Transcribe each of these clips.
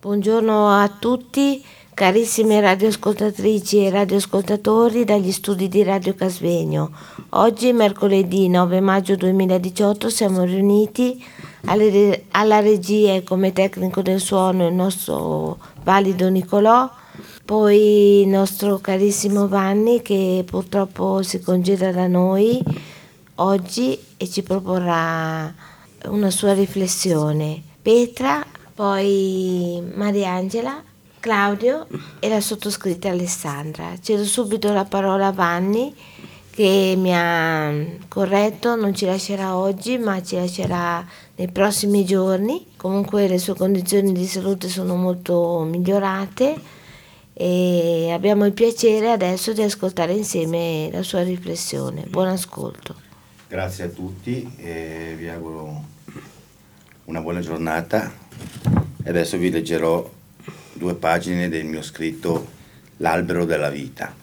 Buongiorno a tutti, carissime radioascoltatrici e radioascoltatori dagli studi di Radio Casvegno. Oggi, mercoledì 9 maggio 2018, siamo riuniti alle, alla regia e come tecnico del suono il nostro valido Nicolò, poi il nostro carissimo Vanni che purtroppo si congeda da noi oggi e ci proporrà una sua riflessione. Petra poi Mariangela, Claudio e la sottoscritta Alessandra. Cedo subito la parola a Vanni che mi ha corretto, non ci lascerà oggi ma ci lascerà nei prossimi giorni. Comunque le sue condizioni di salute sono molto migliorate e abbiamo il piacere adesso di ascoltare insieme la sua riflessione. Buon ascolto. Grazie a tutti e vi auguro una buona giornata e adesso vi leggerò due pagine del mio scritto L'albero della vita.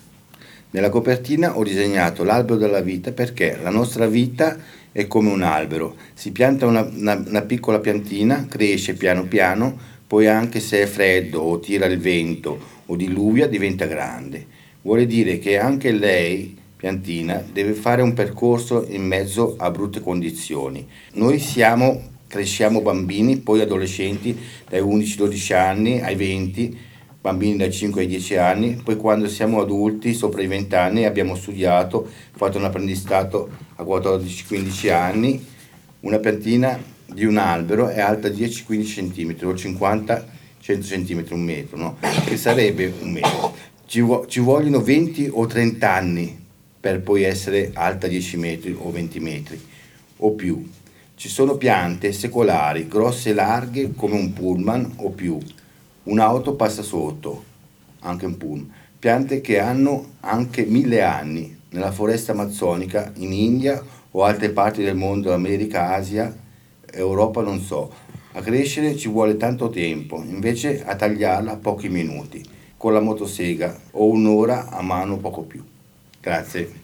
Nella copertina ho disegnato l'albero della vita perché la nostra vita è come un albero, si pianta una, una, una piccola piantina, cresce piano piano, poi anche se è freddo o tira il vento o diluvia diventa grande. Vuole dire che anche lei piantina deve fare un percorso in mezzo a brutte condizioni. Noi siamo cresciamo bambini, poi adolescenti dai 11-12 anni ai 20, bambini dai 5 ai 10 anni, poi quando siamo adulti, sopra i 20 anni, abbiamo studiato, fatto un apprendistato a 14-15 anni, una piantina di un albero è alta 10-15 cm o 50-100 cm, un metro, no? che sarebbe un metro. Ci, ci vogliono 20 o 30 anni per poi essere alta 10 metri o 20 metri o più. Ci sono piante secolari, grosse e larghe come un pullman o più. Un'auto passa sotto, anche un pullman. Piante che hanno anche mille anni nella foresta amazzonica, in India o altre parti del mondo, America, Asia, Europa non so. A crescere ci vuole tanto tempo, invece a tagliarla pochi minuti, con la motosega o un'ora a mano poco più. Grazie.